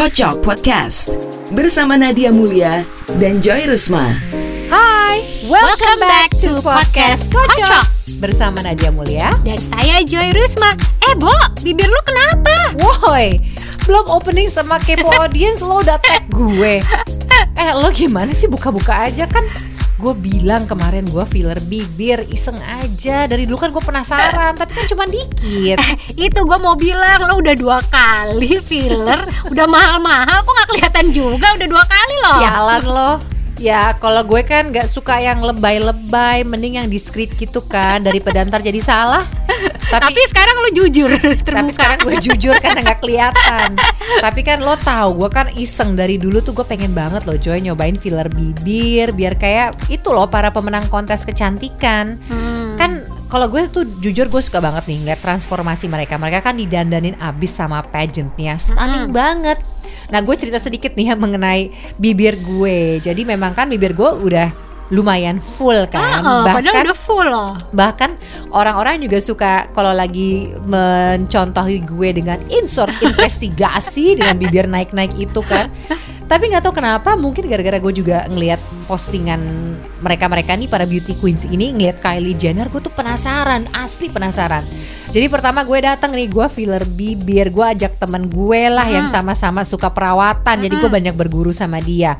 Kocok Podcast bersama Nadia Mulia dan Joy Rusma. Hai, Welcome back to podcast Kocok. bersama Nadia Mulia. Dan saya Joy Rusma. Eh, Bo, bibir lu kenapa? Woi, belum opening sama kepo audience lo udah tag gue. Eh, lo gimana sih buka-buka aja kan? Gue bilang kemarin gue filler bibir iseng aja. Dari dulu kan gue penasaran tapi kan cuma dikit. Eh, itu gue mau bilang lo udah dua kali filler, udah mahal-mahal, kok nggak kelihatan juga? Udah dua kali loh. sialan lo ya kalau gue kan nggak suka yang lebay-lebay mending yang diskret gitu kan daripada ntar jadi salah. Tapi, sekarang lo jujur terbuka. tapi sekarang gue jujur karena nggak kelihatan. Tapi kan lo tahu gue kan iseng dari dulu tuh gue pengen banget loh Joy nyobain filler bibir biar kayak itu loh para pemenang kontes kecantikan. Hmm. kan kalau gue tuh jujur gue suka banget nih ngeliat transformasi mereka. Mereka kan didandanin abis sama pageantnya. Stunning banget nah gue cerita sedikit nih ya mengenai bibir gue. Jadi memang kan bibir gue udah lumayan full kan. Ah, padahal udah full loh. bahkan orang-orang juga suka kalau lagi mencontohi gue dengan insert investigasi dengan bibir naik-naik itu kan tapi nggak tahu kenapa mungkin gara-gara gue juga ngelihat postingan mereka-mereka nih para beauty queens ini ngelihat Kylie Jenner gue tuh penasaran asli penasaran. Jadi pertama gue datang nih gue filler bibir gue ajak temen gue lah yang sama-sama suka perawatan jadi gue banyak berguru sama dia.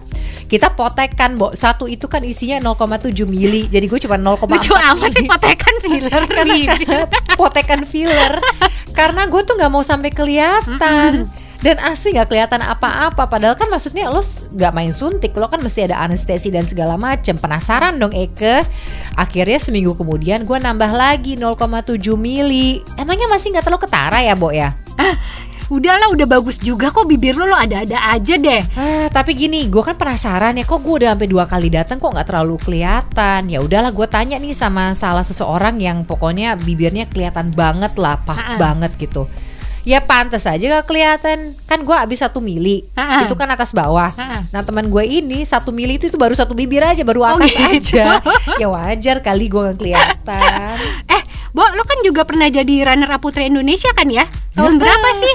Kita potekan Bo. Satu itu kan isinya 0,7 mili jadi gue cuma 0,4 Lucu amat nih potekan filler bibir. potekan filler. Karena gue tuh nggak mau sampai kelihatan dan asli nggak kelihatan apa-apa. Padahal kan maksudnya lo nggak main suntik. Lo kan mesti ada anestesi dan segala macem. Penasaran dong Eke. Akhirnya seminggu kemudian gue nambah lagi 0,7 mili. Emangnya masih nggak terlalu ketara ya Bo ya? Udahlah, udah bagus juga kok bibir lo. Lo ada-ada aja deh. Ah, tapi gini, gue kan penasaran ya, kok gue udah sampai dua kali datang kok nggak terlalu kelihatan. Ya udahlah, gue tanya nih sama salah seseorang yang pokoknya bibirnya kelihatan banget lah, pah banget gitu. Ya pantas aja gak kelihatan. Kan gue abis satu mili, Ha-ha. itu kan atas bawah. Ha-ha. Nah teman gue ini satu mili itu, itu baru satu bibir aja, baru Oh, atas gitu. aja. Ya wajar kali gue gak kelihatan. Eh, Bo, lo kan juga pernah jadi runner up Putri Indonesia kan ya? Tahun berapa sih?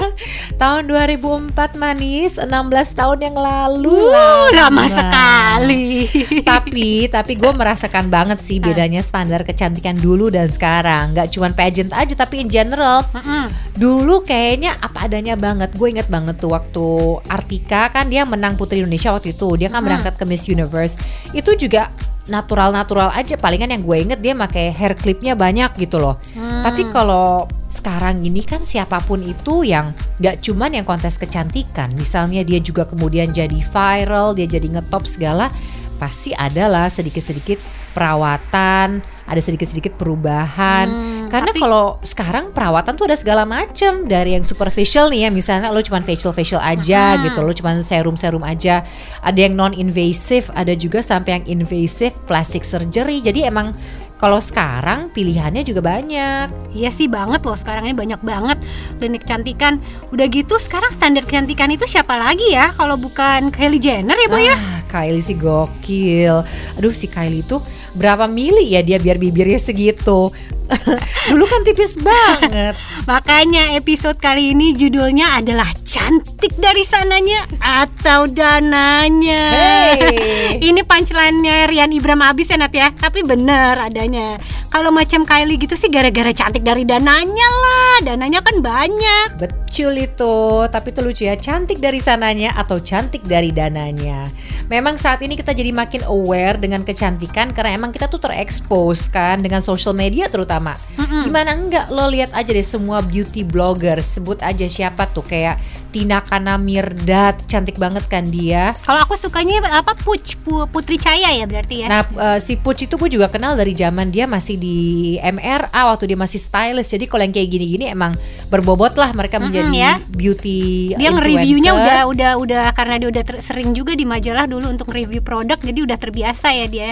Tahun 2004 manis, 16 tahun yang lalu. Uh, lama sekali. tapi tapi gue merasakan banget sih bedanya standar kecantikan dulu dan sekarang. Nggak cuman pageant aja tapi in general. Mm-mm. dulu kayaknya apa adanya banget. Gue inget banget tuh waktu Artika kan dia menang Putri Indonesia waktu itu. Dia kan berangkat ke Miss Universe. Itu juga natural-natural aja palingan yang gue inget dia pakai hair clipnya banyak gitu loh Hmm. tapi kalau sekarang ini kan siapa pun itu yang nggak cuman yang kontes kecantikan, misalnya dia juga kemudian jadi viral, dia jadi ngetop segala, pasti adalah sedikit-sedikit perawatan, ada sedikit-sedikit perubahan. Hmm, Karena tapi- kalau sekarang perawatan tuh ada segala macam dari yang superficial nih ya, misalnya lo cuman facial facial aja gitu, lo cuman serum serum aja. Ada yang non invasive, ada juga sampai yang invasive plastic surgery. Jadi emang kalau sekarang pilihannya juga banyak. Iya sih banget loh sekarang ini banyak banget klinik kecantikan. Udah gitu sekarang standar kecantikan itu siapa lagi ya kalau bukan Kylie Jenner ya Bu ya? Ah, Kylie sih gokil. Aduh si Kylie tuh berapa mili ya dia biar bibirnya segitu. Dulu kan tipis banget. Makanya episode kali ini judulnya adalah cantik dari sananya atau dananya. Hey. ini punchline-nya Rian Ibram Abis ya Nat ya, tapi bener adanya. Kalau macam Kylie gitu sih gara-gara cantik dari dananya lah. Dananya kan banyak. Betul itu, tapi itu lucu ya, cantik dari sananya atau cantik dari dananya. Memang saat ini kita jadi makin aware dengan kecantikan karena emang kita tuh terekspos kan dengan social media terutama. Gimana enggak lo lihat aja deh semua beauty blogger, sebut aja siapa tuh kayak Tina Kana Mirdad, cantik banget kan dia. Kalau aku sukanya apa Puch, Pu- Putri Caya ya berarti ya. Nah, eh, si Puch itu gue juga kenal dari zaman dia masih di MRA waktu dia masih stylist. Jadi kalau yang kayak gini-gini emang berbobot lah mereka Mm-mm, menjadi ya. beauty dia influencer. nge-reviewnya udah udah udah karena dia udah ter- sering juga di majalah dulu untuk review produk jadi udah terbiasa ya dia.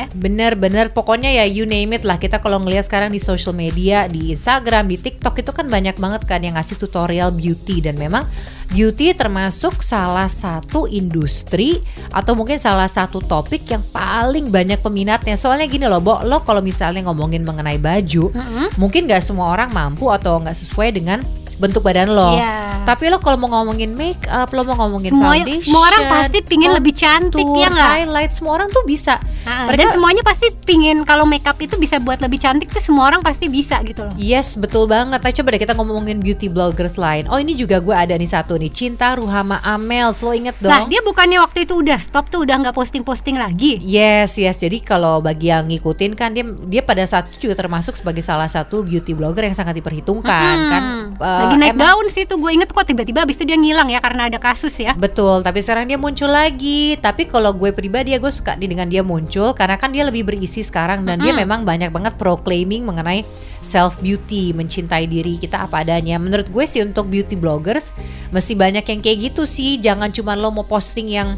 Bener-bener pokoknya ya you name it lah. Kita kalau ngelihat sekarang di social media di Instagram di TikTok itu kan banyak banget kan yang ngasih tutorial beauty. Dan memang beauty termasuk salah satu industri atau mungkin salah satu topik yang paling banyak peminatnya. Soalnya gini loh Bo lo kalau misalnya ngomongin mengenai baju Mm-mm. mungkin nggak semua orang mampu atau nggak sesuai dengan bentuk badan lo. Iya. Tapi lo kalau mau ngomongin make up, lo mau ngomongin Semua, foundation, semua orang pasti pingin lebih cantik ya nggak? highlight semua orang tuh bisa. Ah, Mereka- Dan semuanya pasti pingin kalau makeup itu bisa buat lebih cantik tuh semua orang pasti bisa gitu loh. Yes, betul banget. Nah, coba deh kita ngomongin beauty bloggers lain. Oh, ini juga gue ada nih satu nih, Cinta Ruhama Amels. Lo inget dong? Nah dia bukannya waktu itu udah stop tuh udah nggak posting-posting lagi. Yes, yes. Jadi kalau bagi yang ngikutin kan dia dia pada saat itu juga termasuk sebagai salah satu beauty blogger yang sangat diperhitungkan Hmm, kan. Eh, lagi naik emang- daun sih tuh gue inget kok tiba-tiba abis itu dia ngilang ya karena ada kasus ya. Betul, tapi sekarang dia muncul lagi. Tapi kalau gue pribadi ya gue suka di dengan dia muncul karena kan dia lebih berisi sekarang dan dia Mm-mm. memang banyak banget proclaiming mengenai self beauty, mencintai diri kita apa adanya. Menurut gue sih untuk beauty bloggers mesti banyak yang kayak gitu sih. Jangan cuma lo mau posting yang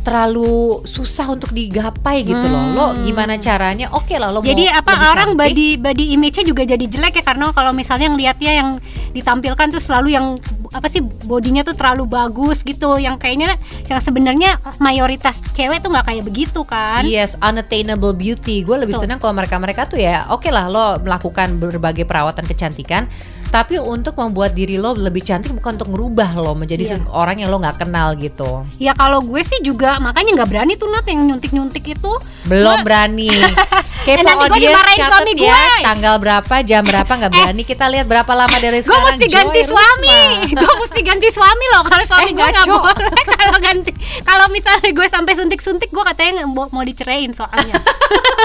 terlalu susah untuk digapai gitu loh. Lo Hmm. gimana caranya? Oke lah lo Jadi mau apa lebih orang cantik. body body image-nya juga jadi jelek ya karena kalau misalnya ngelihatnya yang ditampilkan tuh selalu yang apa sih bodinya tuh terlalu bagus gitu yang kayaknya yang sebenarnya mayoritas cewek tuh nggak kayak begitu kan. Yes, unattainable beauty. Gue lebih Betul. senang kalau mereka-mereka tuh ya, oke lah lo melakukan berbagai perawatan kecantikan, tapi untuk membuat diri lo lebih cantik bukan untuk merubah lo menjadi Iya. seorang yang lo nggak kenal gitu. Ya kalau gue sih juga makanya nggak berani tuh Nat yang nyuntik-nyuntik itu. Belum berani. Kepo Eh, nanti gue dimarahin suami ya, gue. Eh, tanggal berapa, jam berapa nggak berani. Kita lihat berapa lama dari Gue sekarang. mesti ganti Joy suami. Gue mesti ganti suami loh. Kalau suami Eh, gue nggak boleh. Kalau ganti, kalau misalnya gue sampai suntik-suntik, gue katanya mau, dicerain soalnya.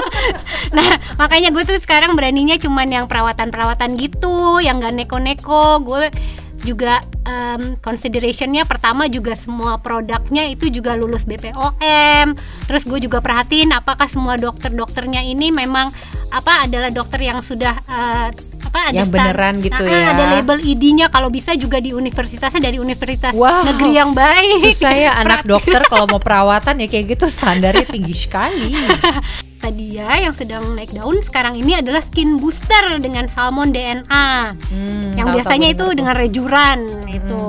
nah makanya gue tuh sekarang beraninya cuman yang perawatan-perawatan gitu, yang gak neko-neko. Gue juga em, considerationnya pertama juga semua produknya itu juga lulus BPOM terus gue juga perhatiin apakah semua dokter-dokternya ini memang apa adalah dokter yang sudah eh, apa ada Yang beneran gitu Ah, ya. ada label ID-nya kalau bisa juga di universitasnya dari universitas Wow. negeri yang baik Susah ya anak dokter kalau mau perawatan ya kayak gitu standarnya tinggi sekali. tadi ya yang sedang naik daun sekarang ini adalah skin booster dengan salmon DNA Hmm, yang biasanya itu denger dengan rejuran itu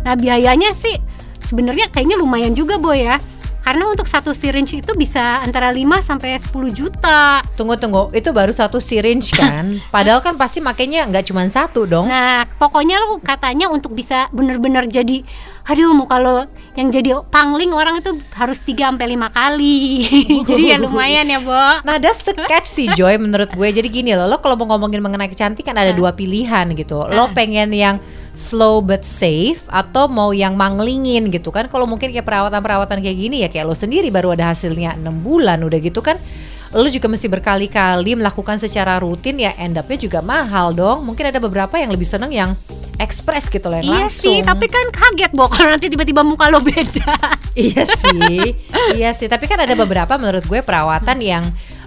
nah biayanya sih sebenarnya kayaknya lumayan juga boy ya karena untuk satu syringe itu bisa antara 5 sampai 10 juta Tunggu tunggu, itu baru satu syringe kan? Padahal kan pasti makainya nggak cuma satu dong. Nah, pokoknya lo katanya untuk bisa bener-bener jadi aduh mau kalau yang jadi pangling orang itu harus 3 sampai 5 kali. jadi ya lumayan ya, Bo. Nah, that's the catch sih Joy menurut gue. Jadi gini loh, lo kalau mau ngomongin mengenai kecantikan ada dua pilihan gitu. Lo pengen yang slow but safe atau mau yang manglingin gitu kan. Kalau mungkin kayak perawatan-perawatan kayak gini ya kayak lo sendiri baru ada hasilnya 6 bulan udah gitu kan. Lo juga mesti berkali-kali melakukan secara rutin ya end up-nya juga mahal dong. Mungkin ada beberapa yang lebih seneng yang express gitu loh yang Iya langsung. sih, tapi kan kaget Bo kalau nanti tiba-tiba muka lo beda. iya sih, iya sih. Tapi kan ada beberapa menurut gue perawatan yang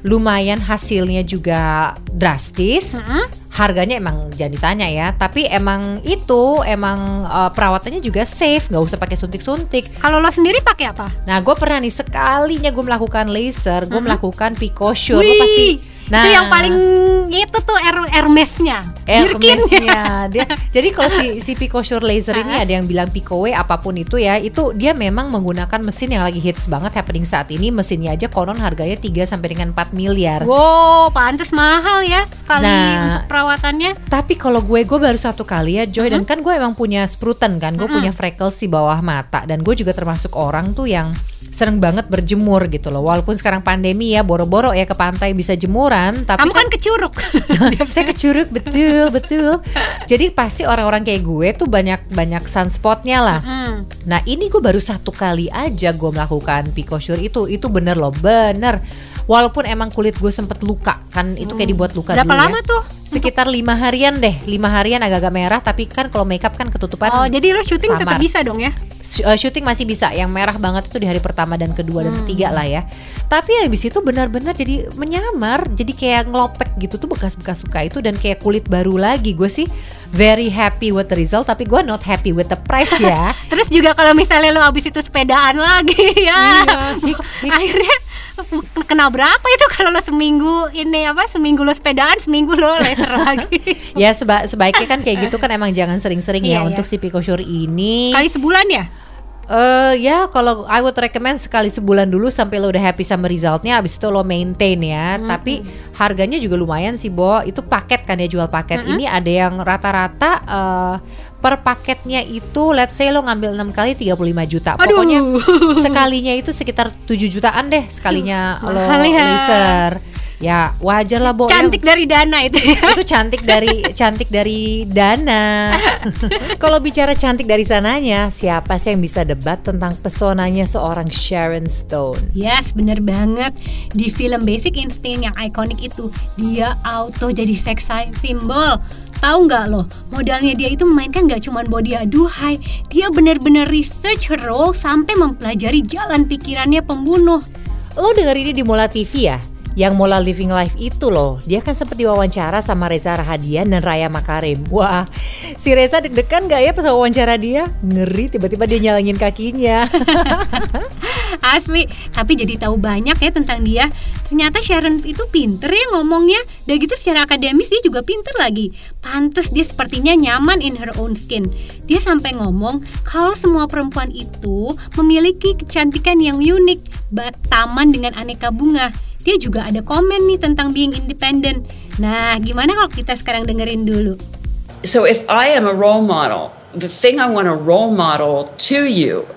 lumayan hasilnya juga drastis. Hmm? Harganya emang jangan ditanya ya. Tapi emang itu emang eh, perawatannya juga safe, nggak usah pakai suntik-suntik. Kalau lo sendiri pakai apa? Nah, gue pernah nih sekalinya gue melakukan laser, gue melakukan picosure. Lo Wih, pasti, nah itu yang paling itu tuh Her- Hermesnya. Ya. Hermesnya dia. Jadi kalau si si Picosure laser ini ada yang bilang Picowe apa pun itu ya, itu dia memang menggunakan mesin yang lagi hits banget happening saat ini. Mesinnya aja konon harganya 3 sampai dengan 4 miliar. Wow, pantas mahal ya sekali Nah, untuk perawatannya. Tapi kalau gue gue baru satu kali ya Joy dan Mm-hmm. kan gue emang punya spruten kan, gue punya freckles di bawah mata dan gue juga termasuk orang tuh yang seneng banget berjemur gitu loh. Walaupun sekarang pandemi ya boro-boro ya ke pantai bisa jemuran, tapi Kamu kan kecuruk. saya kecuruk betul betul jadi pasti orang-orang kayak gue tuh banyak banyak sunspotnya lah Hmm. nah ini gue baru satu kali aja gue melakukan picosure itu itu bener loh bener walaupun emang kulit gue sempet luka kan itu kayak dibuat luka Berapa dulu lama ya. tuh? sekitar lima harian deh lima harian agak-agak merah tapi kan kalau makeup kan ketutupan Oh, jadi lo syuting tetap bisa dong ya? Sh- uh, syuting masih bisa yang merah banget itu di hari pertama dan kedua dan ketiga lah ya tapi habis itu benar-benar jadi menyamar jadi kayak ngelopek gitu tuh bekas-bekas suka itu dan kayak kulit baru lagi gue sih very happy with the result tapi gue not happy with the price ya Terus juga kalau misalnya lo abis itu sepedaan lagi ya, Iya, hiks, hiks. akhirnya kena berapa itu kalau lo seminggu ini apa seminggu lo sepedaan seminggu lo laser lagi ya seba- sebaiknya kan kayak gitu kan emang jangan sering-sering Iya, ya iya. untuk si picosure ini kali sebulan ya? Eh ya kalau I would recommend sekali sebulan dulu sampai lo udah happy sama resultnya habis itu lo maintain ya. Tapi harganya juga lumayan sih, Bo. Itu paket kan ya jual paket. Ini ada yang rata-rata eh, per paketnya itu let's say lo ngambil 6 kali 35 juta. Pokoknya sekalinya itu sekitar 7 jutaan deh sekalinya lo mahal ya. laser. Ya, wajar lah, Bo. Ya, Cantik dari dana itu ya. itu cantik dari cantik dari dana. Kalau bicara cantik dari sananya, siapa sih yang bisa debat tentang pesonanya seorang Sharon Stone? Yes, bener banget. Di film Basic Instinct yang ikonik itu, dia auto jadi sex symbol. Tahu nggak loh, modalnya dia itu memainkan nggak cuma body aduhai, dia bener-bener research role sampai mempelajari jalan pikirannya pembunuh. Lo denger ini di Mola TV ya? Yang Mola Living Life itu loh, dia kan sempat diwawancara sama Reza Rahadian dan Raya Makarim. Wah, si Reza deg-degan gak ya pas wawancara dia? Ngeri tiba-tiba dia nyalangin kakinya. Asli, tapi jadi tahu banyak ya tentang dia. Ternyata Sharon itu pinter ya ngomongnya. Dan gitu secara akademis dia juga pinter lagi. Pantes dia sepertinya nyaman in her own skin. Dia sampai ngomong kalau semua perempuan itu memiliki kecantikan yang unik, taman dengan aneka bunga. Dia juga ada komen nih tentang being independent. Nah, gimana kalau kita sekarang dengerin dulu? So if I am a role model, the thing I want to role model to you,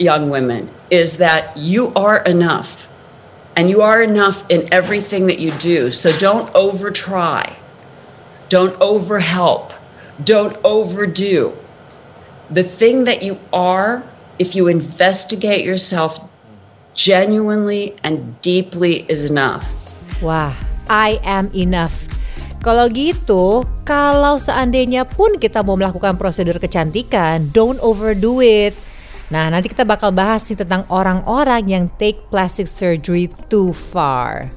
young women, is that you are enough. And you are enough in everything that you do. So don't over try. Don't over help. Don't overdo. The thing that you are, if you investigate yourself genuinely and deeply, is enough. Wah, I am enough. Kalau gitu, kalau seandainya pun kita mau melakukan prosedur kecantikan, don't overdo it. Nah, nanti kita bakal bahas nih tentang orang-orang yang take plastic surgery too far.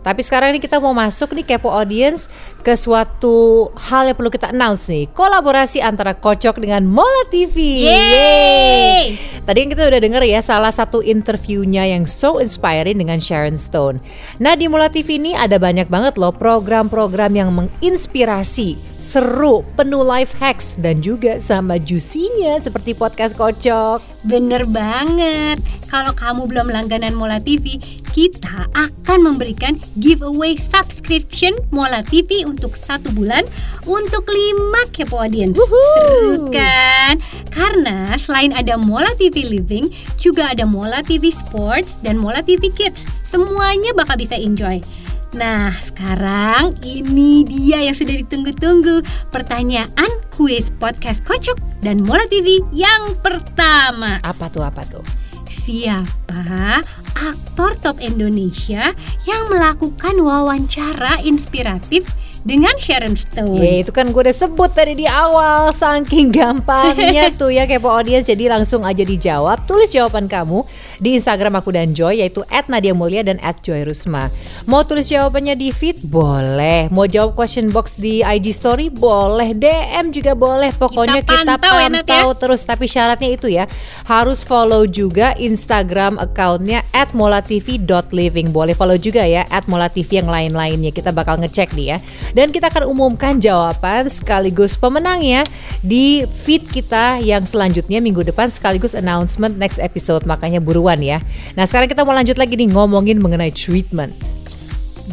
Tapi sekarang ini kita mau masuk nih kepo audience ke suatu hal yang perlu kita announce nih. Kolaborasi antara Kocok dengan Mola TV. Yeay! Tadi yang kita udah denger ya salah satu interviewnya yang so inspiring dengan Sharon Stone. Nah di Mola TV ini ada banyak banget loh program-program yang menginspirasi, seru, penuh life hacks dan juga sama juicy-nya seperti podcast Kocok. Bener banget. Kalau kamu belum langganan Mola TV, kita akan memberikan giveaway subscription Mola TV untuk satu bulan untuk lima kepo audience. Seru kan? Karena selain ada Mola TV Living, juga ada Mola TV Sports dan Mola TV Kids. Semuanya bakal bisa enjoy. Nah, sekarang ini dia yang sudah ditunggu-tunggu. Pertanyaan kuis podcast Kocok dan Mola TV yang pertama. Apa tuh apa tuh? Siapa aktor top Indonesia yang melakukan wawancara inspiratif dengan Sharon Stone? Ya itu kan gue udah sebut tadi di awal Saking gampangnya tuh ya kepo audience Jadi langsung aja dijawab Tulis jawaban kamu di Instagram aku dan Joy Yaitu at Nadia Mulia dan at Joy Rusma Mau tulis jawabannya di feed? Boleh. Mau jawab question box di IG story? Boleh. DM juga boleh. Pokoknya kita, pantau ya, Nat, ya. pantau terus. Tapi syaratnya itu ya Harus follow juga Instagram accountnya at molatv.living Boleh follow juga ya At molatv yang lain-lainnya. Kita bakal ngecek nih ya Dan kita akan umumkan jawaban sekaligus pemenangnya Di feed kita yang selanjutnya minggu depan Sekaligus announcement next episode Makanya buruan ya Nah sekarang kita mau lanjut lagi nih Ngomongin mengenai treatment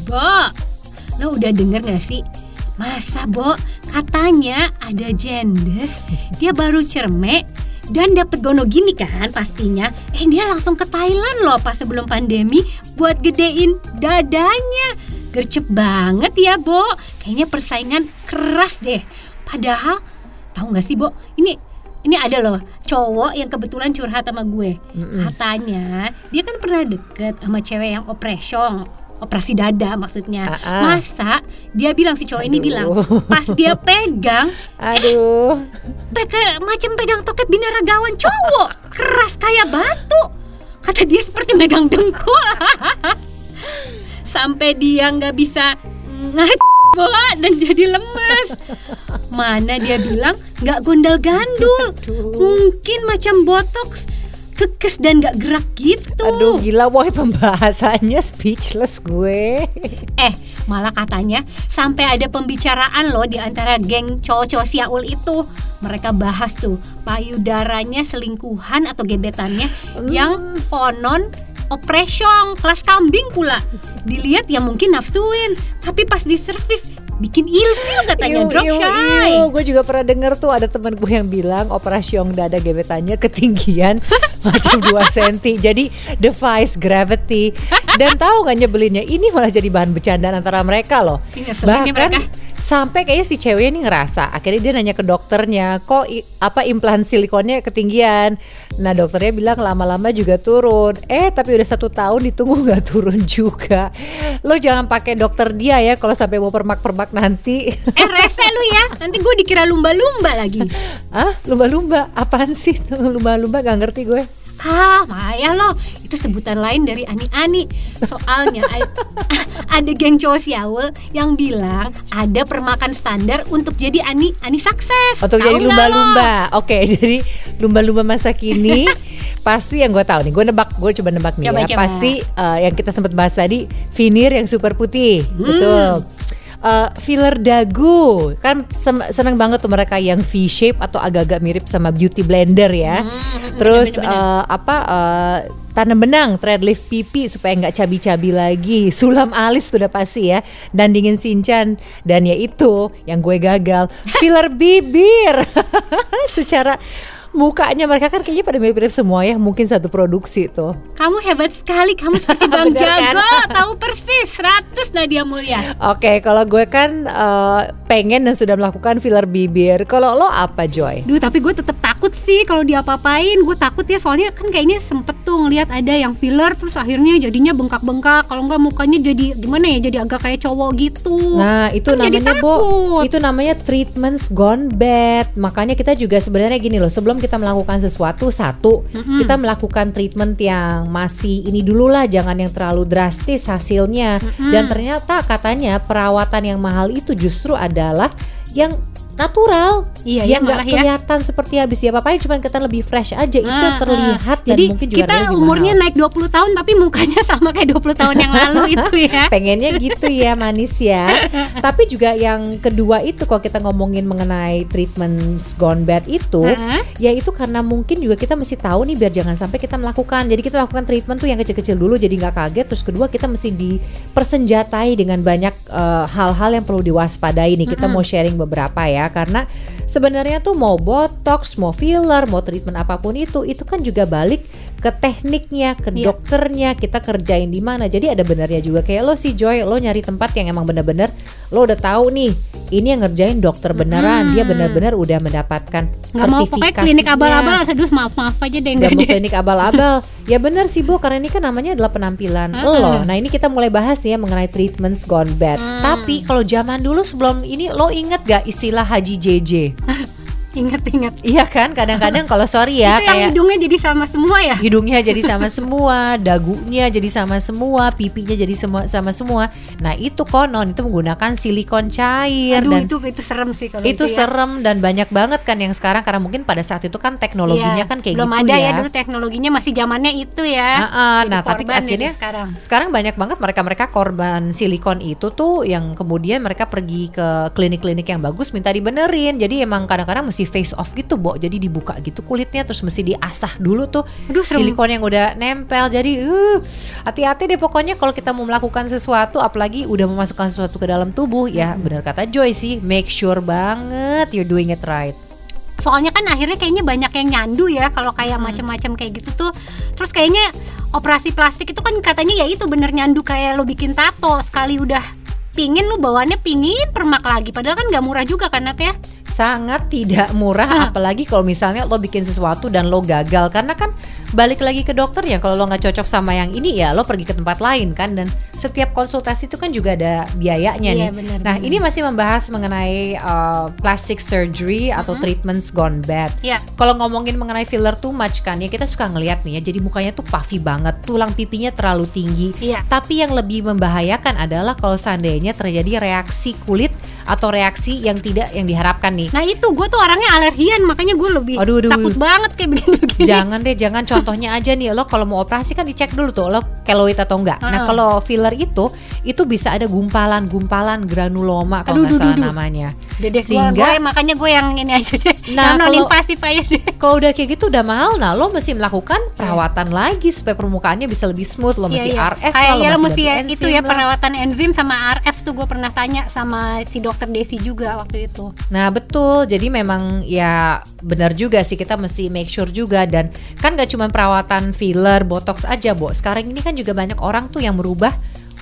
Bo, lo udah denger gak sih? Masa Bo, katanya ada jendes, dia baru cermek dan dapet gono gini kan pastinya. Eh dia langsung ke Thailand loh pas sebelum pandemi buat gedein dadanya. Gercep banget ya Bo, kayaknya persaingan keras deh. Padahal, tahu gak sih Bo, ini ini ada loh cowok yang kebetulan curhat sama gue. Katanya dia kan pernah deket sama cewek yang operation operasi dada maksudnya. Ah. Masa dia bilang si cowok ini Aduh. bilang pas dia pegang Aduh peke, macam pegang toket binaragawan cowok keras kayak batu. Kata dia seperti megang dengkul. Sampai dia nggak bisa ngat dan jadi lemes. Mana dia bilang nggak gondal gandul. Mungkin macam botox. kekes dan gak gerak gitu. Aduh gila boy pembahasannya speechless gue. Eh, malah katanya sampai ada pembicaraan loh di antara geng cowok-cowok Siaul itu. Mereka bahas tuh payudaranya selingkuhan atau gebetannya yang konon operation kelas kambing pula. Dilihat ya mungkin nafsuin, tapi pas di servis bikin ilfil katanya drop shy. Gue juga pernah denger tuh ada temen gue yang bilang operasiong dada gebetannya ketinggian macam 2 cm. Jadi device gravity. Dan tahu gak nyebelinnya ini malah jadi bahan bercandaan antara mereka loh. Nih Bahkan mereka. Sampai kayaknya si cewek ini ngerasa akhirnya dia nanya ke dokternya kok i- apa implan silikonnya ketinggian? Nah dokternya bilang lama-lama juga turun. Eh tapi udah satu tahun ditunggu nggak turun juga. Lo jangan pakai dokter dia ya kalau sampai mau permak-permak nanti. Eh rese lu ya, nanti gue dikira lumba-lumba lagi. ah lumba-lumba? Apaan sih? Lumba-lumba gak ngerti gue Hah, Maya loh, itu sebutan lain dari Ani-Ani. Soalnya ada geng cowok siaul yang bilang ada permakan standar untuk jadi Ani Ani sukses. Untuk jadi lumba-lumba. Oke, jadi lumba-lumba masa kini pasti yang gue tahu nih. Gue nebak, gue coba nebak nih Coba, ya. coba. Pasti eh, yang kita sempat bahas tadi, vinir yang super putih, Hmm. betul. Eh, filler dagu kan seneng banget tuh mereka yang V shape atau agak-agak mirip sama beauty blender ya. Hmm, Terus bener-bener. eh, apa eh, tanam benang, thread lift pipi supaya nggak cabi-cabi lagi. Sulam alis sudah pasti ya. Dan dingin sinchan dan ya itu yang gue gagal. Filler bibir. Secara mukanya mereka kan kayaknya pada mirip-mirip semua ya, mungkin satu produksi tuh. Kamu hebat sekali, kamu seperti Bang kan? Jago, tahu persis 100 Nadia Mulia. Oke, kalau gue kan eh, pengen dan sudah melakukan filler bibir. Kalau lo apa Joy? Duh, tapi gue tetap takut sih kalau diapa-apain. Gue takut ya soalnya kan kayaknya sempet tuh ngeliat ada yang filler terus akhirnya jadinya bengkak-bengkak. Kalau nggak mukanya jadi gimana ya? Jadi agak kayak cowok gitu. Nah itu Kan namanya Bo, itu namanya treatments gone bad. Makanya kita juga sebenarnya gini loh, sebelum kita melakukan sesuatu satu, kita melakukan treatment yang masih ini dulu lah, jangan yang terlalu drastis hasilnya. Dan ternyata katanya perawatan yang mahal itu justru adalah yang natural, Iya, iya, nggak ya. kelihatan seperti habis ya apa cuma kita lebih fresh aja. Itu Ah, terlihat ah. dan Jadi mungkin juga kita umurnya naik 20 tahun tapi mukanya sama kayak 20 tahun yang lalu itu ya. pengennya gitu ya manis ya. Tapi juga yang kedua itu kalau kita ngomongin mengenai treatment gone bad itu Hah? ya itu karena mungkin juga kita mesti tahu nih biar jangan sampai kita melakukan. Jadi kita lakukan treatment tuh yang kecil-kecil dulu jadi nggak kaget. Terus kedua kita mesti dipersenjatai dengan banyak eh, hal-hal yang perlu diwaspadai nih. Kita mau sharing beberapa ya karena sebenarnya tuh mau botox mau filler mau treatment apa pun itu itu kan juga balik ke tekniknya ke Iya. dokternya kita kerjain di mana. Jadi ada benernya juga. Kayak lo si Joy lo nyari tempat yang emang bener-bener lo udah tahu nih ini yang ngerjain dokter beneran. Dia bener-bener udah mendapatkan Nggak mau pokoknya klinik abal-abal aduh maaf-maaf aja deh Gak enggak mau klinik abal-abal. Ya bener sih Bu Karena ini kan namanya adalah penampilan lo. Nah ini kita mulai bahas ya Mengenai treatments gone bad. Tapi kalau zaman dulu sebelum ini Lo inget gak istilah barra DJJ. Ingat-ingat. Iya kan kadang-kadang kalau sorry ya itu yang Kayak hidungnya jadi sama semua ya. hidungnya jadi sama semua, dagunya jadi sama semua, pipinya jadi semua sama semua. Nah itu konon itu menggunakan silikon cair Aduh dan itu itu serem sih kalau itu ya. serem dan banyak banget kan yang sekarang karena mungkin pada saat itu kan teknologinya Iya, kan kayak belum gitu ada ya. ya dulu teknologinya masih zamannya itu ya. Ah, Jadi nah tapi ya akhirnya sekarang. sekarang banyak banget mereka-mereka korban silikon itu tuh yang kemudian mereka pergi ke klinik-klinik yang bagus minta dibenerin. Jadi emang kadang-kadang mesti face off gitu, Bo. Jadi dibuka gitu kulitnya terus mesti diasah dulu tuh Aduh, serem. silikon yang udah nempel. Jadi uh hati-hati deh pokoknya kalau kita mau melakukan sesuatu apalagi udah memasukkan sesuatu ke dalam tubuh ya benar kata Joy sih make sure banget you're doing it right. soalnya kan akhirnya kayaknya banyak yang nyandu ya kalau Hmm. kayak macam-macam kayak gitu tuh terus kayaknya operasi plastik itu kan katanya ya itu bener nyandu kayak lo bikin tato sekali udah pingin lu bawaannya pingin permak lagi padahal kan nggak murah juga kan Nat ya sangat tidak murah apalagi kalau misalnya lo bikin sesuatu dan lo gagal. Karena kan balik lagi ke dokter ya kalau lo nggak cocok sama yang ini ya lo pergi ke tempat lain kan dan setiap konsultasi itu kan juga ada biayanya Iya, nih. benar, nah benar. ini masih membahas mengenai uh, plastic surgery atau treatments gone bad. ya Kalau ngomongin mengenai filler too much kan ya kita suka ngeliat nih ya jadi mukanya tuh puffy banget, tulang pipinya terlalu tinggi. Iya. Tapi yang lebih membahayakan adalah kalau seandainya terjadi reaksi kulit atau reaksi yang tidak yang diharapkan nih. Nah itu gue tuh orangnya alergian makanya gue lebih Aduh, aduh. takut banget kayak begini-begini. Jangan deh, jangan contohnya aja nih lo kalau mau operasi kan dicek dulu tuh lo keloid atau enggak. Nah, Heeh. kalau filler itu itu bisa ada gumpalan-gumpalan granuloma kalau nggak salah duh, duh. namanya. Deh, gua- Sehingga- gua- makanya gue yang ini aja deh. Nah, yang non kalau- invasif aja deh. Kalau udah kayak gitu udah mahal, nah lo mesti melakukan perawatan lagi supaya permukaannya bisa lebih smooth. Lo mesti RF Kayak lo ya, mesti mesti ya, ganti itu enzim ya lah. perawatan enzim sama RF tuh gue pernah tanya sama si dokter Desi juga waktu itu. Nah betul, jadi memang ya benar juga sih kita mesti make sure juga dan kan gak cuma perawatan filler, botox aja, Bo. Sekarang ini kan juga banyak orang tuh yang merubah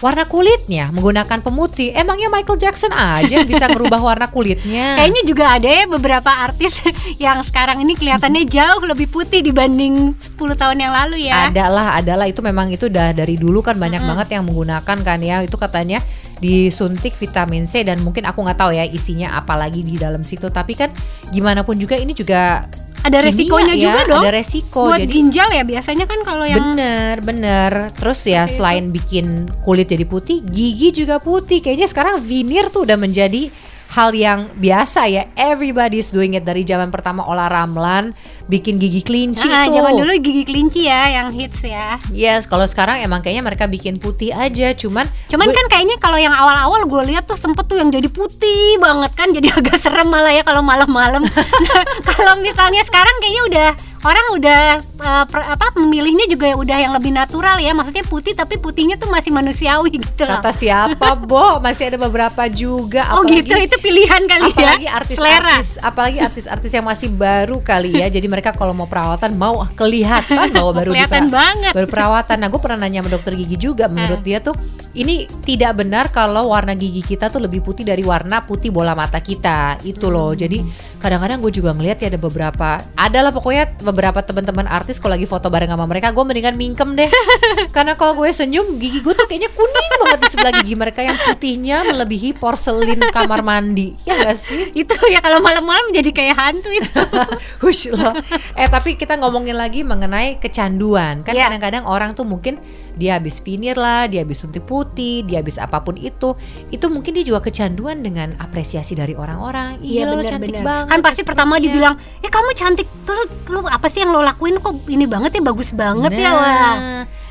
warna kulitnya menggunakan pemutih. Emangnya Michael Jackson aja yang bisa merubah warna kulitnya? Kayaknya juga ada ya beberapa artis yang sekarang ini kelihatannya jauh lebih putih dibanding 10 tahun yang lalu ya. Adalah, adalah itu memang itu udah dari dulu kan banyak banget yang menggunakan kan ya. Itu katanya disuntik vitamin C dan mungkin aku nggak tahu ya isinya apa lagi di dalam situ. Tapi kan gimana pun juga ini juga Ada kimia resikonya ya, juga dong. Ada resiko. Buat jadi ginjal ya biasanya kan kalau yang Bener, bener. Terus ya Seperti itu. selain bikin kulit jadi putih, gigi juga putih. Kayaknya sekarang veneer tuh udah menjadi hal yang biasa ya. Everybody's doing it dari zaman pertama olah ramlan, bikin gigi kelinci Ah, tuh. zaman dulu gigi kelinci ya yang hits ya. Yes, kalau sekarang emang kayaknya mereka bikin putih aja. Cuman, Cuman gue- kan kayaknya kalau yang awal-awal gue lihat tuh sempet tuh yang jadi putih banget kan jadi agak serem malah ya kalau malam-malam. Nah, kalau misalnya sekarang kayaknya udah orang udah uh, per- apa memilihnya juga udah yang lebih natural ya. Maksudnya putih tapi putihnya tuh masih manusiawi gitu loh. kata siapa, Bo? Masih ada beberapa juga. Oh gitu, itu pilihan kali apalagi ya. artis-artis apalagi artis-artis yang masih baru kali ya jadi mereka kalau mau perawatan mau kelihatan bahwa baru Kelihatan banget. baru perawatan nah gue pernah nanya sama dokter gigi juga menurut Hmm. dia tuh ini tidak benar kalau warna gigi kita tuh lebih putih dari warna putih bola mata kita itu loh Hmm. jadi kadang-kadang gue juga ngeliat ya ada beberapa adalah pokoknya beberapa teman-teman artis kalau lagi foto bareng sama mereka gue mendingan mingkem deh karena kalau gue senyum gigi gue tuh kayaknya kuning banget di sebelah gigi mereka yang putihnya melebihi porselin kamar mandi ya gak sih Itu ya kalau malam-malam jadi kayak hantu itu. Hush loh. Eh tapi kita ngomongin lagi mengenai kecanduan. Kan Iya. kadang-kadang orang tuh mungkin dia habis veneer lah, dia habis suntik putih, dia habis apa pun itu, itu mungkin dia juga kecanduan dengan apresiasi dari orang-orang. Iya, lo cantik banget. Kan pasti pertama dibilang, "Ya kamu cantik. Lu, lu apa sih yang lo lakuin kok ini banget ya bagus banget ya." Nah, Wah.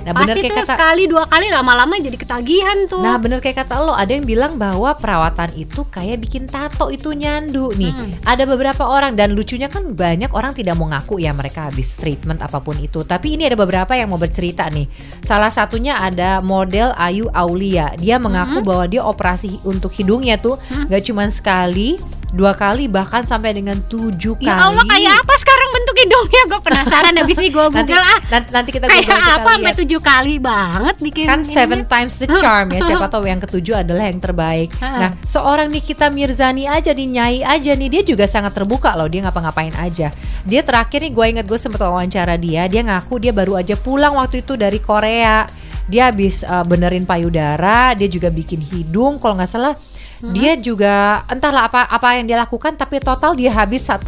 Nah, bener pasti kayak tuh kata sekali dua kali lama-lama jadi ketagihan tuh. Nah bener kayak kata lo ada yang bilang bahwa perawatan itu kayak bikin tato itu nyandu nih Hmm. Ada beberapa orang dan lucunya kan banyak orang tidak mau ngaku ya mereka habis treatment apa pun itu Tapi ini ada beberapa yang mau bercerita nih Salah satunya ada model Ayu Aulia Dia mengaku Hmm. bahwa dia operasi untuk hidungnya tuh gak cuma sekali Dua kali bahkan sampai dengan tujuh kali. Ya Allah kayak apa sekarang bentuk hidungnya? Gue penasaran habis ini gue nanti, google ah. nanti, nanti kita Kayak Google, kita apa sampai lihat. tujuh kali banget bikin kan seven times the charm ya. Siapa tahu yang ketujuh adalah yang terbaik. Nah seorang Nikita Mirzani aja nih Nyai aja nih. Dia juga sangat terbuka loh dia ngapa-ngapain aja. Dia terakhir nih gue inget gue sempet wawancara dia. Dia ngaku dia baru aja pulang waktu itu dari Korea. Dia habis uh, benerin payudara dia juga bikin hidung. Kalau nggak salah dia juga entahlah apa apa yang dia lakukan tapi total dia habis 1,1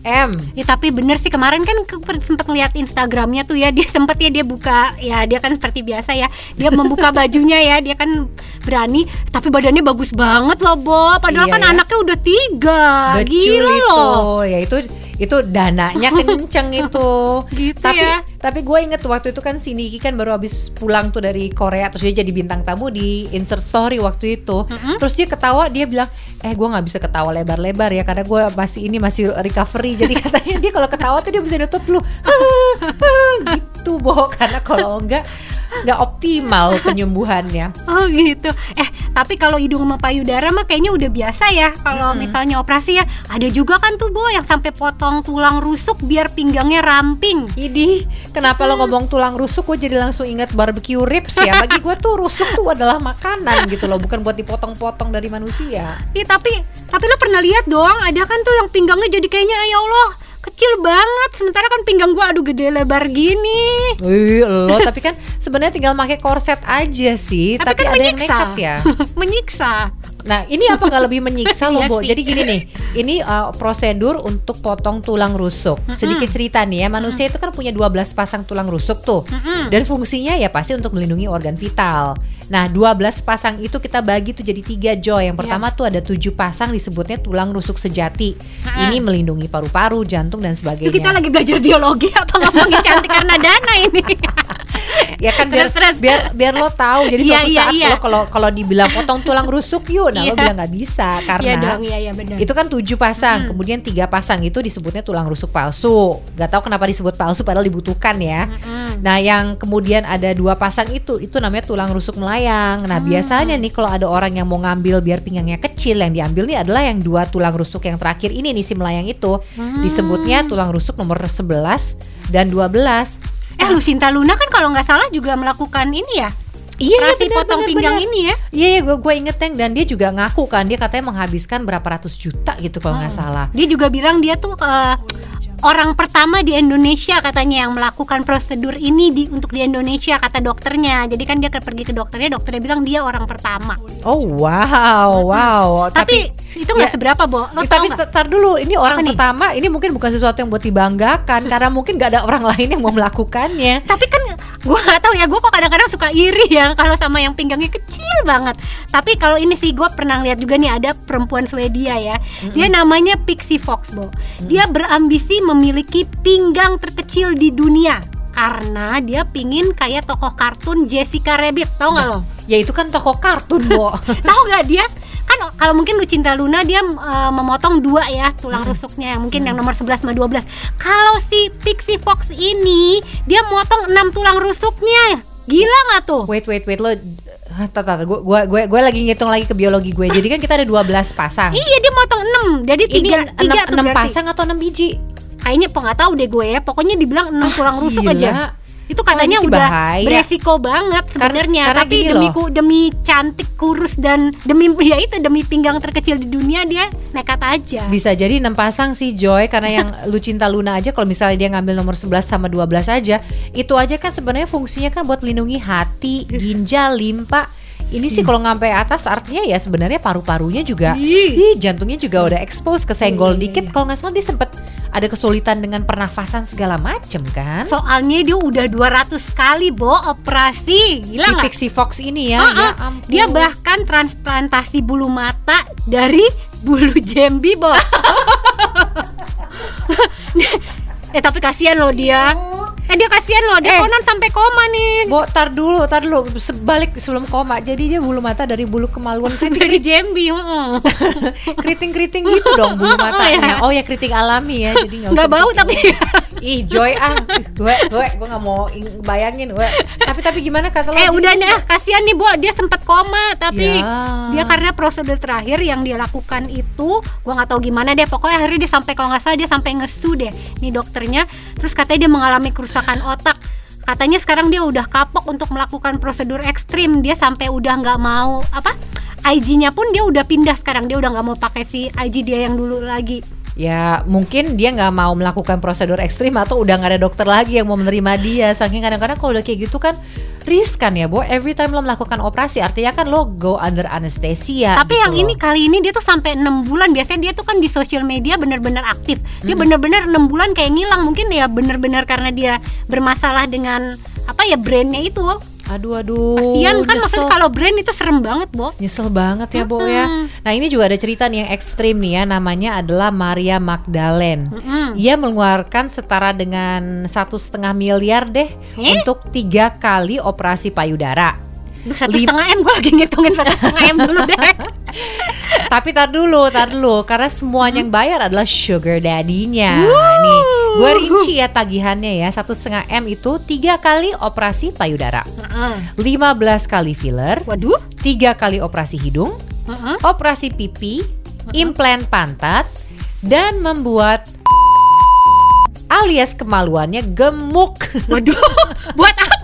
m Ya tapi bener sih kemarin kan sempet ngeliat Instagramnya tuh ya dia sempet ya dia buka ya dia kan seperti biasa ya dia membuka bajunya ya dia kan berani tapi badannya bagus banget loh Bo padahal Iya kan ya. anaknya udah tiga Betul gila itu. loh Ya itu itu dananya kenceng itu. Gitu tapi ya. tapi gue inget waktu itu kan si Niki kan baru habis pulang tuh dari Korea terus dia jadi bintang tamu di insert story waktu itu. Terus dia ketawa dia bilang eh gue nggak bisa ketawa lebar-lebar ya karena gue masih ini masih recovery jadi katanya dia kalau ketawa tuh dia bisa nutup lu gitu boh karena kalau enggak nggak optimal penyembuhannya. Oh gitu. Eh tapi kalau hidung sama payudara mah kayaknya udah biasa ya. Kalau misalnya operasi ya ada juga kan tuh Bo yang sampai potong tulang rusuk biar pinggangnya ramping. Idih, kenapa lo ngomong tulang rusuk? Gue jadi langsung ingat barbecue ribs ya. Bagi gue tuh rusuk tuh adalah makanan gitu loh Bukan buat dipotong-potong dari manusia. Ih, tapi tapi lo pernah lihat dong ada kan tuh yang pinggangnya jadi kayaknya ya Allah kecil banget sementara kan pinggang gua aduh gede lebar gini Wih, lo tapi kan sebenarnya tinggal pakai korset aja sih Tapi, kan ada yang menyiksa. nekat ya menyiksa Nah, ini apa nggak lebih menyiksa loh, Iya Bo? Jadi gini nih, ini uh, prosedur untuk potong tulang rusuk. Sedikit cerita nih ya, manusia itu kan punya 12 pasang tulang rusuk tuh. Dan fungsinya ya pasti untuk melindungi organ vital. Nah, 12 pasang itu kita bagi tuh jadi tiga Joy. Yang pertama tuh ada tujuh pasang disebutnya tulang rusuk sejati. Ha-ha. Ini melindungi paru-paru, jantung dan Itu sebagainya. kita lagi belajar biologi apa ngomongin cantik karena dana ini? ya kan biar terus. biar biar lo tahu jadi Iya, suatu iya, saat iya. lo kalau kalau dibilang potong tulang rusuk yuk nah lo Iya. bilang nggak bisa karena Iya dong, iya iya benar. itu kan tujuh pasang kemudian tiga pasang itu disebutnya tulang rusuk palsu nggak tahu kenapa disebut palsu padahal dibutuhkan ya Mm-mm. nah yang kemudian ada dua pasang itu itu namanya tulang rusuk melayang nah biasanya nih kalau ada orang yang mau ngambil biar pinggangnya kecil yang diambil nih adalah yang dua tulang rusuk yang terakhir ini nih si melayang itu disebutnya tulang rusuk nomor 11 dan 12 Eh Lucinta Luna kan kalau nggak salah juga melakukan ini ya Iya, iya, operasi benar, potong benar, pinggang benar. ini ya. Iya, iya gue gue inget Teng dan dia juga ngaku kan dia katanya menghabiskan berapa ratus juta gitu kalau nggak salah. Dia juga bilang dia tuh eh, orang pertama di Indonesia katanya yang melakukan prosedur ini di untuk di Indonesia kata dokternya. Jadi kan dia pergi ke dokternya, dokternya bilang dia orang pertama. Oh wow, wow. Tapi, itu nggak ya, seberapa, Bo. Lo tau tapi nggak? tar dulu ini orang Apa nih? pertama ini mungkin bukan sesuatu yang buat dibanggakan karena mungkin gak ada orang lain yang mau melakukannya. Tapi kan gue nggak tahu ya, gue kok kadang-kadang suka iri ya kalau sama yang pinggangnya kecil banget. Tapi kalau ini sih gue pernah lihat juga nih ada perempuan Swedia ya. Dia namanya Pixie Fox, Bo. Dia berambisi memiliki pinggang terkecil di dunia karena dia pingin kayak tokoh kartun Jessica Rabbit, tau nggak lo? Ya itu kan toko kartun, Bo. Tahu nggak dia kan kalau mungkin Lucinta Luna dia eh, memotong dua ya tulang rusuknya yang mungkin yang nomor 11 sama 12. Kalau si Pixie Fox ini dia motong 6 tulang rusuknya. Gila nggak tuh? wait, wait, wait lo Tata, gue gue gue lagi ngitung lagi ke biologi gue. Jadi kan kita ada 12 pasang. Iya dia motong 6 Jadi Ini tiga, tiga enam tuh enam berarti. pasang atau 6 biji? Kayaknya apa nggak tahu deh gue ya. Pokoknya dibilang 6 tulang rusuk gila. aja. Itu katanya Oh, udah bahaya. beresiko banget sebenarnya. tapi demi ku- demi cantik kurus dan demi ya itu demi pinggang terkecil di dunia dia nekat aja. Bisa jadi 6 pasang sih Joy. Karena yang Lucinta Luna aja kalau misalnya dia ngambil nomor 11 sama 12 aja itu aja kan sebenarnya fungsinya kan buat melindungi hati, ginjal, limpa. Ini sih kalau ngampe atas artinya ya sebenarnya paru-parunya juga Ih. ih, jantungnya juga udah expose kesenggol dikit kalau nggak salah dia sempet ada kesulitan dengan pernafasan segala macem kan. Soalnya dia udah 200 kali bo operasi Gila si nggak? Pixie Fox ini ya, Ah, ya ah. ampun. Dia bahkan transplantasi bulu mata dari bulu jambi bo Eh tapi kasihan loh dia Eh dia kasihan loh dia Eh. konon sampai koma nih Bo, tar dulu, tar dulu. Sebalik sebelum koma. Jadi dia bulu mata dari bulu kemaluan kriting Dari jambi keriting-keriting gitu dong bulu matanya. Oh ya keriting alami ya. Jadi nggak bau tapi. Ih Joy ah, gue gue gue nggak mau bayangin gue. Tapi tapi gimana kata lo? Eh udah nih ah, kasihan nih Bo. Dia sempat koma tapi Ya. dia karena prosedur terakhir yang dia lakukan itu gua nggak tahu gimana deh. Pokoknya akhirnya dia sampai kalau nggak salah dia sampai ngesu deh nih dokternya. Terus katanya dia mengalami kerusakan otak. Katanya sekarang dia udah kapok untuk melakukan prosedur ekstrim. Dia sampai udah nggak mau apa IG-nya pun dia udah pindah sekarang. Dia udah nggak mau pakai si IG dia yang dulu lagi Ya mungkin dia nggak mau melakukan prosedur ekstrim atau udah nggak ada dokter lagi yang mau menerima dia. Saking kadang-kadang kalau udah kayak gitu kan riskan ya, Bo. Every time lo melakukan operasi artinya kan lo go under anesthesia. Tapi gitu yang loh. ini kali ini dia tuh sampai enam bulan. Biasanya dia tuh kan di sosial media bener-bener aktif. Dia Hmm. bener-bener enam bulan kayak ngilang. Mungkin ya bener-bener karena dia bermasalah dengan apa ya brandnya itu. Aduh aduh. Kasian kan nyesel. maksudnya kalau brand itu serem banget, Bo. Nyesel banget ya Bo ya. Nah ini juga ada cerita nih yang ekstrim nih ya namanya adalah Maria Magdalene. Mm-mm. Ia mengeluarkan setara dengan satu setengah miliar deh Eh? untuk tiga kali operasi payudara. Satu setengah M gue lagi ngitungin satu setengah M dulu deh. Tapi tar dulu, tar dulu, karena semuanya yang bayar adalah sugar daddy-nya. Nih, gue rinci ya tagihannya ya. Satu setengah m itu tiga kali operasi payudara, Heeh. 15 kali filler, Waduh. tiga kali operasi hidung, operasi pipi, implan pantat, dan membuat alias kemaluannya gemuk. Waduh. Buat apa?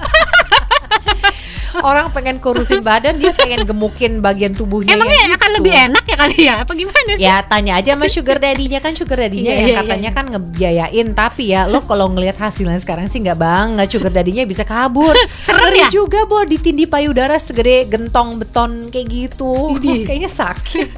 Orang pengen kurusin badan, dia pengen gemukin bagian tubuhnya. Emangnya yang akan gitu. lebih enak ya kali ya? Apa gimana sih? Ya tanya aja sama sugar daddy-nya kan sugar daddy-nya Iya, yang iya, katanya kan ngebiayain tapi ya lo kalau ngelihat hasilnya sekarang sih nggak banget sugar daddy-nya bisa kabur. Serem Ngeri ya? juga bo ditindih payudara segede gentong beton kayak gitu. Kayaknya sakit.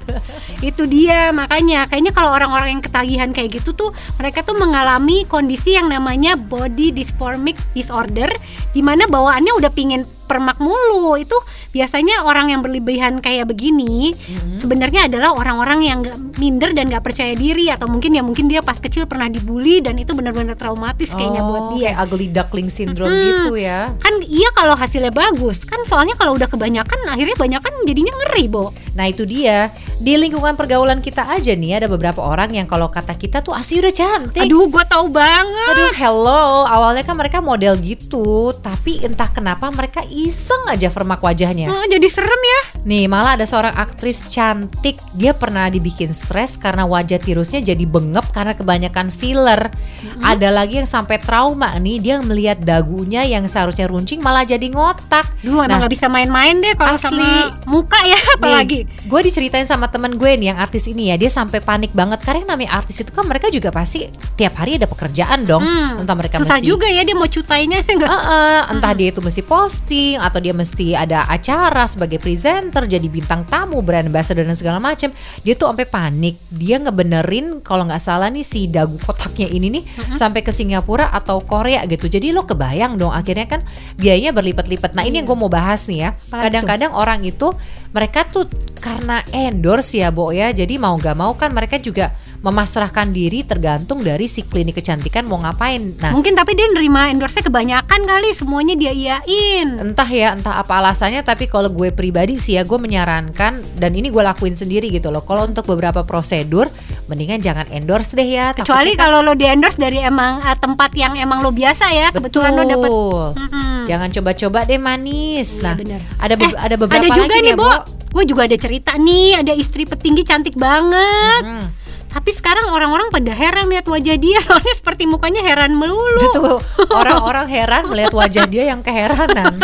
Itu dia makanya kayaknya kalau orang-orang yang ketagihan kayak gitu tuh mereka tuh mengalami kondisi yang namanya body dysphoric disorder di mana bawaannya udah pingin permak mulu. Itu biasanya orang yang berlebihan kayak begini sebenarnya adalah orang-orang yang nggak minder dan nggak percaya diri atau mungkin ya mungkin dia pas kecil pernah dibully dan itu benar-benar traumatis kayaknya buat dia. Oh, Kayak ugly duckling syndrome Mm-mm. gitu ya. kan iya kalau hasilnya bagus kan soalnya kalau udah kebanyakan akhirnya banyak kan jadinya ngeri bo. Nah itu dia di lingkungan pergaulan kita aja nih ada beberapa orang yang kalau kata kita tuh asli udah cantik. aduh gua tahu banget Aduh, hello. Awalnya kan mereka model gitu, tapi entah kenapa mereka iseng aja formak wajahnya. Oh, jadi serem ya Nih, malah ada seorang aktris cantik. Dia pernah dibikin stres karena wajah tirusnya jadi bengep karena kebanyakan filler. Ada lagi yang sampai trauma nih, dia melihat dagunya yang seharusnya runcing malah jadi ngotak. Duh, emang Nah, nggak bisa main-main deh kalau sama muka ya apalagi. gue diceritain sama temen gue nih yang artis ini ya, dia sampai panik banget karena yang namanya artis itu kan mereka juga pasti tiap hari ada pekerjaan dong. Hmm, Entah mereka Susah mesti juga ya dia mau cutainya enggak. Heeh, entah dia itu mesti posting atau dia mesti ada acara sebagai presenter, jadi bintang tamu, brand ambassador dan segala macam. Dia tuh sampai panik. Dia ngebenerin kalau nggak salah nih si dagu kotaknya ini nih sampai ke Singapura atau Korea gitu. Jadi lo kebayang dong akhirnya kan biayanya berlipat-lipat. Nah, ini yang gue mau bahas nih ya. Kadang-kadang orang itu mereka tuh karena endorse ya, Bo ya. Jadi mau nggak mau kan mereka juga memasrahkan diri tergantung dari si klinik kecantikan mau ngapain. Nah, Mungkin tapi dia nerima endorse kebanyakan kali semuanya dia iyain. entah ya entah apa alasannya tapi kalau gue pribadi sih ya gue menyarankan dan ini gue lakuin sendiri gitu loh kalau untuk beberapa prosedur mendingan jangan endorse deh ya Kecuali kan- kalau lo di endorse dari emang eh, tempat yang emang lo biasa ya, betul kebetulan lo dapet Mm-mm. jangan coba-coba deh manis Iya, nah bener. ada be- Eh, ada beberapa ada juga lagi nih, ya Bo. Gue juga ada cerita nih, ada istri petinggi cantik banget. Hmm, Tapi sekarang orang-orang pada heran lihat wajah dia soalnya seperti mukanya heran melulu. betul. Orang-orang heran melihat wajah dia yang keheranan.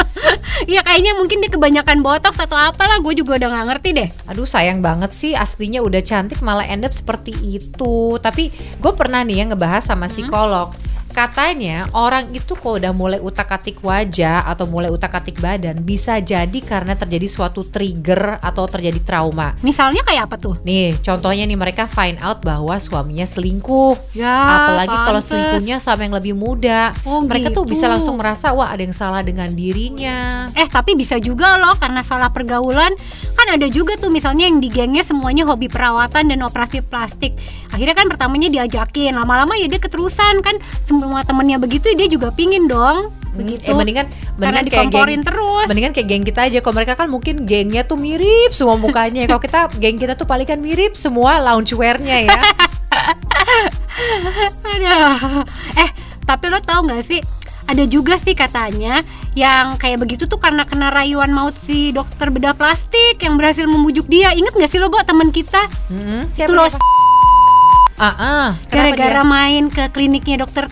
Iya kayaknya mungkin dia kebanyakan botox atau apalah, gue juga udah nggak ngerti deh. Aduh sayang banget sih aslinya udah cantik malah end up seperti itu. Tapi gue pernah nih ya ngebahas sama psikolog Katanya orang itu kalau udah mulai utak-atik wajah atau mulai utak-atik badan Bisa jadi karena terjadi suatu trigger atau terjadi trauma. Misalnya kayak apa tuh? Nih contohnya nih mereka find out bahwa suaminya selingkuh. Ya, Apalagi kalau selingkuhnya sama yang lebih muda. Oh, Mereka tuh gitu. bisa langsung merasa wah ada yang salah dengan dirinya. Eh tapi bisa juga loh karena salah pergaulan. Kan ada juga tuh misalnya yang di gengnya semuanya hobi perawatan dan operasi plastik. Akhirnya kan pertamanya diajakin. Lama-lama ya dia keterusan kan Semua temennya begitu dia juga pingin dong Begitu Eh mendingan Karena mendingan kayak geng, dikomporin terus Mendingan kayak geng kita aja Kalau mereka kan mungkin gengnya tuh mirip semua mukanya Kalau kita geng kita tuh paling kan mirip semua loungewear-nya ya Aduh. Eh, tapi lo tau gak sih? Ada juga sih katanya yang kayak begitu tuh karena kena rayuan maut si dokter bedah plastik yang berhasil membujuk dia. Ingat gak sih lo, Bo, teman kita? Mm-mm, Itu Siapa, lo? Ah, ah. Gara-gara main ke kliniknya dokter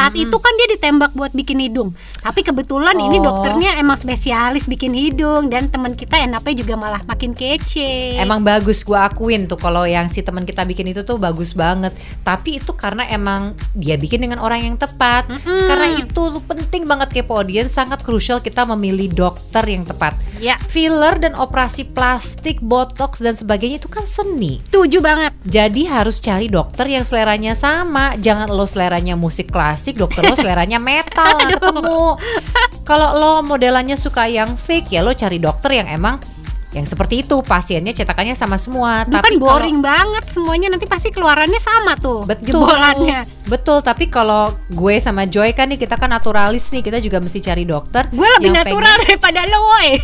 saat itu kan dia ditembak buat bikin hidung tapi kebetulan ini Oh. dokternya emang spesialis bikin hidung dan teman kita enaknya juga malah makin kece Emang bagus gue akuin tuh kalau yang si teman kita bikin itu tuh bagus banget. Tapi itu karena emang dia bikin dengan orang yang tepat. Mm-mm. Karena itu penting banget kepo audience sangat krusial kita memilih dokter yang tepat. ya Filler dan operasi plastik, botox dan sebagainya itu kan seni. setuju banget Jadi harus cari dokter yang seleranya sama. Jangan lo seleranya musik klasik, dokter lo seleranya metal ketemu. Kalau lo modelannya suka yang fake ya lo cari dokter yang emang yang seperti itu pasiennya cetakannya sama semua. Kan kalau- boring banget semuanya nanti pasti keluarannya sama tuh Betul. jebolannya Betul, tapi kalau gue sama Joy kan nih kita kan naturalis nih, kita juga mesti cari dokter. gue lebih natural daripada lo woy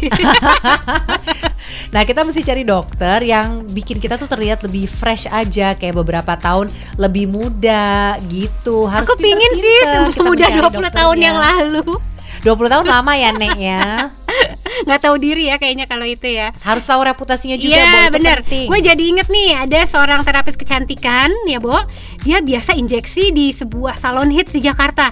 Nah kita mesti cari dokter yang bikin kita tuh terlihat lebih fresh aja kayak beberapa tahun lebih muda gitu. Harus aku pingin sih udah mencari 20 tahun yang lalu 20 tahun lama ya Nek ya. nggak tahu diri ya kayaknya kalau itu ya. Harus tahu reputasinya juga, bener. penting. Gue jadi inget nih Ada seorang terapis kecantikan Ya Bo. Dia biasa injeksi di sebuah salon hits di Jakarta.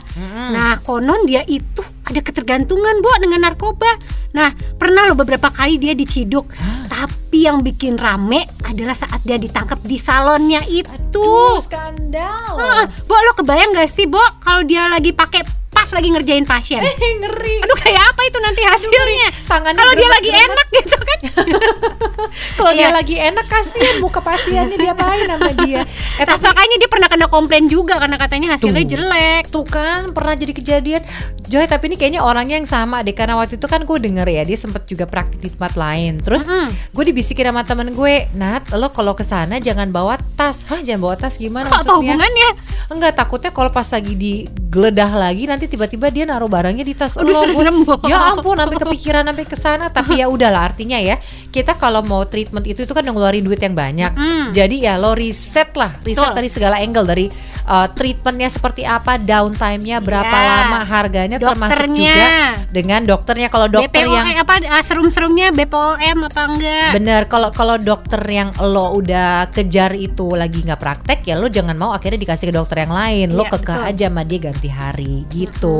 Nah konon dia itu Ada ketergantungan Bo dengan narkoba. Nah pernah loh beberapa kali dia diciduk. Tapi yang bikin rame Adalah saat dia ditangkap di salonnya itu. Tuh, skandal. Ah, Bo lo kebayang gak sih Bo Kalau dia lagi pakai pas lagi ngerjain pasien Eh, ngeri. Aduh kayak apa itu nanti hasilnya tangannya Kalau dia lagi geremet-geremet. enak gitu kan Kalau dia Iya. lagi enak kasihan muka pasiennya diapain sama dia. Eh Nah, tapi makanya dia pernah kena komplain juga karena katanya hasilnya Tuh. jelek. tuh kan pernah jadi kejadian Joy tapi ini kayaknya orangnya yang sama deh karena waktu itu kan gue denger ya dia sempet juga praktik di tempat lain terus Mm-mm. gue dibisikin sama temen gue Nat lo kalau ke sana jangan bawa tas. Hah jangan bawa tas gimana Kok maksudnya? hubungannya? enggak takutnya kalau pas lagi digeledah lagi nanti tiba-tiba dia naruh barangnya di tas. Aduh, lo ya ampun sampai kepikiran sampai ke sana tapi ya udahlah artinya ya kita kalau mau treatment itu itu kan udah ngeluarin duit yang banyak. Mm. jadi ya lo riset lah riset Betul. dari segala angle dari uh, treatmentnya seperti apa downtime-nya berapa Ya. lama harganya termasuk Dokternya. juga dengan dokternya kalau dokter BPOM yang apa ah, serum-serumnya BPOM apa enggak? Bener, kalau kalau dokter yang lo udah kejar itu lagi nggak praktek ya lo jangan mau akhirnya dikasih ke dokter yang lain, lo Iya, kekeh betul. aja sama dia ganti hari gitu.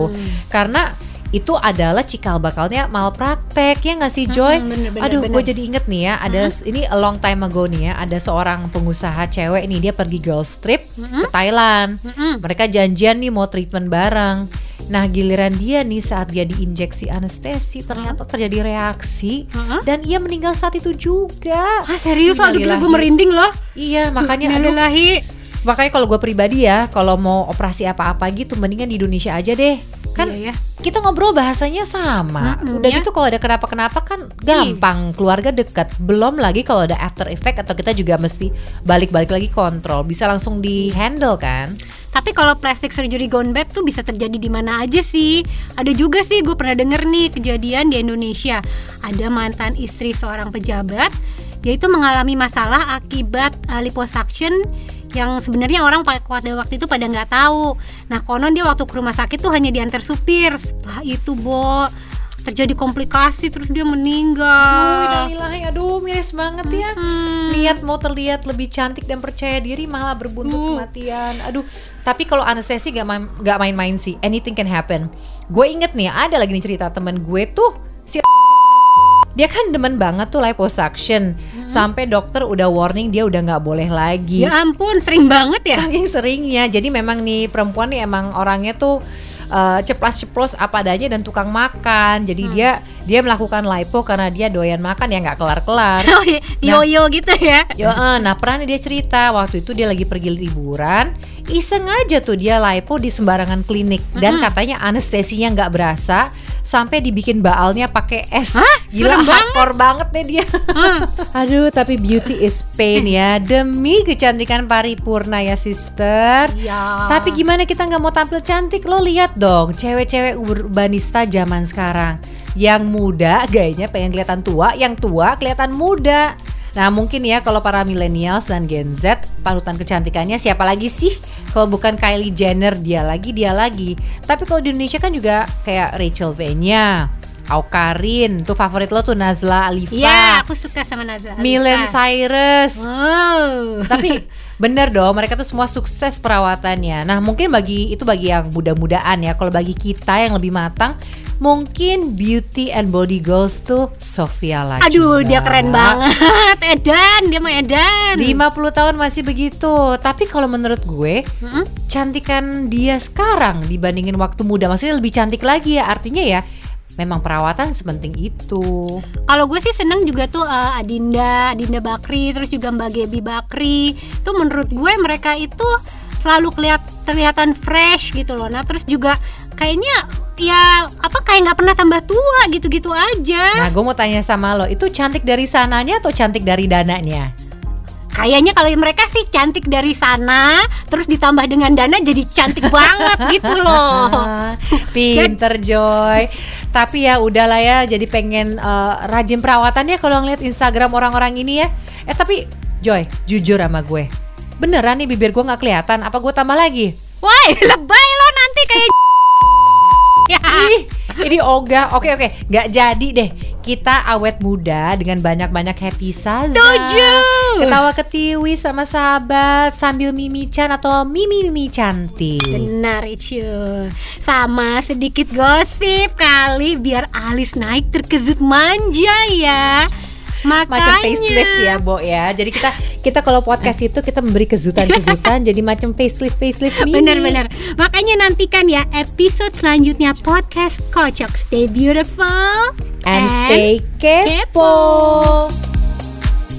Karena itu adalah cikal bakalnya malpraktek ya nggak sih Joy? Mm-mm, bener, bener, Aduh, gue jadi inget nih ya, ada ini a long time ago nih ya, ada seorang pengusaha cewek nih dia pergi girls trip ke Thailand. Mm-mm. Mereka janjian nih mau treatment bareng. Nah giliran dia nih saat dia diinjeksi anestesi ternyata terjadi reaksi Heeh. dan ia meninggal saat itu juga. Ah serius aduh gila gue merinding loh. Iya makanya aduh, Innalillahi. makanya kalau gue pribadi ya kalau mau operasi apa-apa gitu mendingan di Indonesia aja deh. Kan Iya, ya. kita ngobrol bahasanya sama. Mm-mm, Udah ya. gitu kalau ada kenapa-kenapa kan gampang, keluarga dekat. Belum lagi kalau ada after effect atau kita juga mesti balik-balik lagi kontrol, bisa langsung di handle kan. Tapi kalau plastic surgery gone bad tuh bisa terjadi di mana aja sih. Ada juga sih gue pernah denger nih kejadian di Indonesia. Ada mantan istri seorang pejabat, dia itu mengalami masalah akibat uh, liposuction yang sebenarnya orang pa- pada waktu itu pada nggak tahu. Nah konon dia waktu ke rumah sakit tuh hanya diantar supir. Setelah itu bo terjadi komplikasi terus dia meninggal. Innalillahi, aduh miris banget ya. Hmm. Niat mau terlihat lebih cantik dan percaya diri malah berbuntut Uh. kematian. Aduh, tapi kalau anestesi gak main gak main-main sih. Anything can happen. Gue inget nih, ada lagi nih cerita temen gue tuh si dia kan demen banget tuh liposuction sampai dokter udah warning dia udah nggak boleh lagi Ya ampun, sering banget ya. saking seringnya jadi memang nih perempuan nih emang orangnya tuh uh, ceplas-ceplos apa adanya dan tukang makan jadi dia dia melakukan lipo karena dia doyan makan ya nggak kelar-kelar Oh, iya, Yoyo gitu ya. Ya, eh, nah pernah nih dia cerita waktu itu dia lagi pergi liburan, iseng aja tuh dia lipo di sembarangan klinik dan katanya anestesinya nggak berasa sampai dibikin baalnya pakai es. Hah? Gila hardcore banget deh dia. Hmm. Aduh, tapi beauty is pain ya demi kecantikan paripurna ya sister. Ya. Tapi gimana kita nggak mau tampil cantik? Lo lihat dong, cewek-cewek urbanista zaman sekarang. Yang muda gayanya pengen kelihatan tua, yang tua kelihatan muda. Nah mungkin ya kalau para millennials dan Gen Z panutan kecantikannya siapa lagi sih? Kalau bukan Kylie Jenner dia lagi dia lagi. Tapi kalau di Indonesia kan juga kayak Rachel Venya, Aukarin, tuh favorit lo tuh Nazla Alifa, Ya, aku suka sama Nazla. Milen Alifa. Cyrus. Oh. Tapi bener dong mereka tuh semua sukses perawatannya. Nah mungkin bagi itu bagi yang muda-mudaan ya. Kalau bagi kita yang lebih matang, mungkin beauty and body goals tuh Sofia Latjuba. Aduh, dia keren banget. Edan, dia mah Edan. 50 tahun masih begitu. Tapi kalau menurut gue, Mm-mm. cantikan dia sekarang dibandingin waktu muda, maksudnya lebih cantik lagi ya. Artinya ya memang perawatan sepenting itu. Kalau gue sih seneng juga tuh eh, Adinda, Adinda Bakri, terus juga Mbak Gebi Bakri. Itu menurut gue mereka itu selalu kelihat terlihatan fresh gitu loh. Nah, terus juga kayaknya ya apa kayak nggak pernah tambah tua gitu-gitu aja. Nah, gue mau tanya sama lo, itu cantik dari sananya atau cantik dari dananya? Kayaknya kalau mereka sih cantik dari sana, terus ditambah dengan dana jadi cantik banget gitu loh. Pinter Joy. Tapi ya udahlah ya, jadi pengen eh, rajin perawatannya kalau ngeliat Instagram orang-orang ini ya. Eh tapi Joy, jujur sama gue. Beneran nih bibir gue nggak kelihatan, apa gue tambah lagi? Woi, lebay lo nanti kayak ya. Ih, ini ogah. Oke oke, nggak jadi deh. Kita awet muda dengan banyak-banyak happy saza. Setuju. Ketawa ketiwi sama sahabat sambil mimichan atau mimi-mimi cantik. Benar itu Sama sedikit gosip kali Biar alis naik terkejut manja ya Makanya Macam facelift ya, Bo ya. Jadi kita kita kalau podcast itu kita memberi kejutan-kejutan jadi macam facelift facelift mini. Bener-bener Makanya nantikan ya episode selanjutnya podcast Kocok Stay beautiful And stay kepo.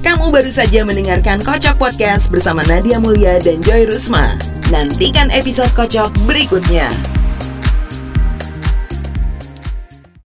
Kamu baru saja mendengarkan Kocok Podcast bersama Nadia Mulia dan Joy Rusma. Nantikan episode Kocok berikutnya.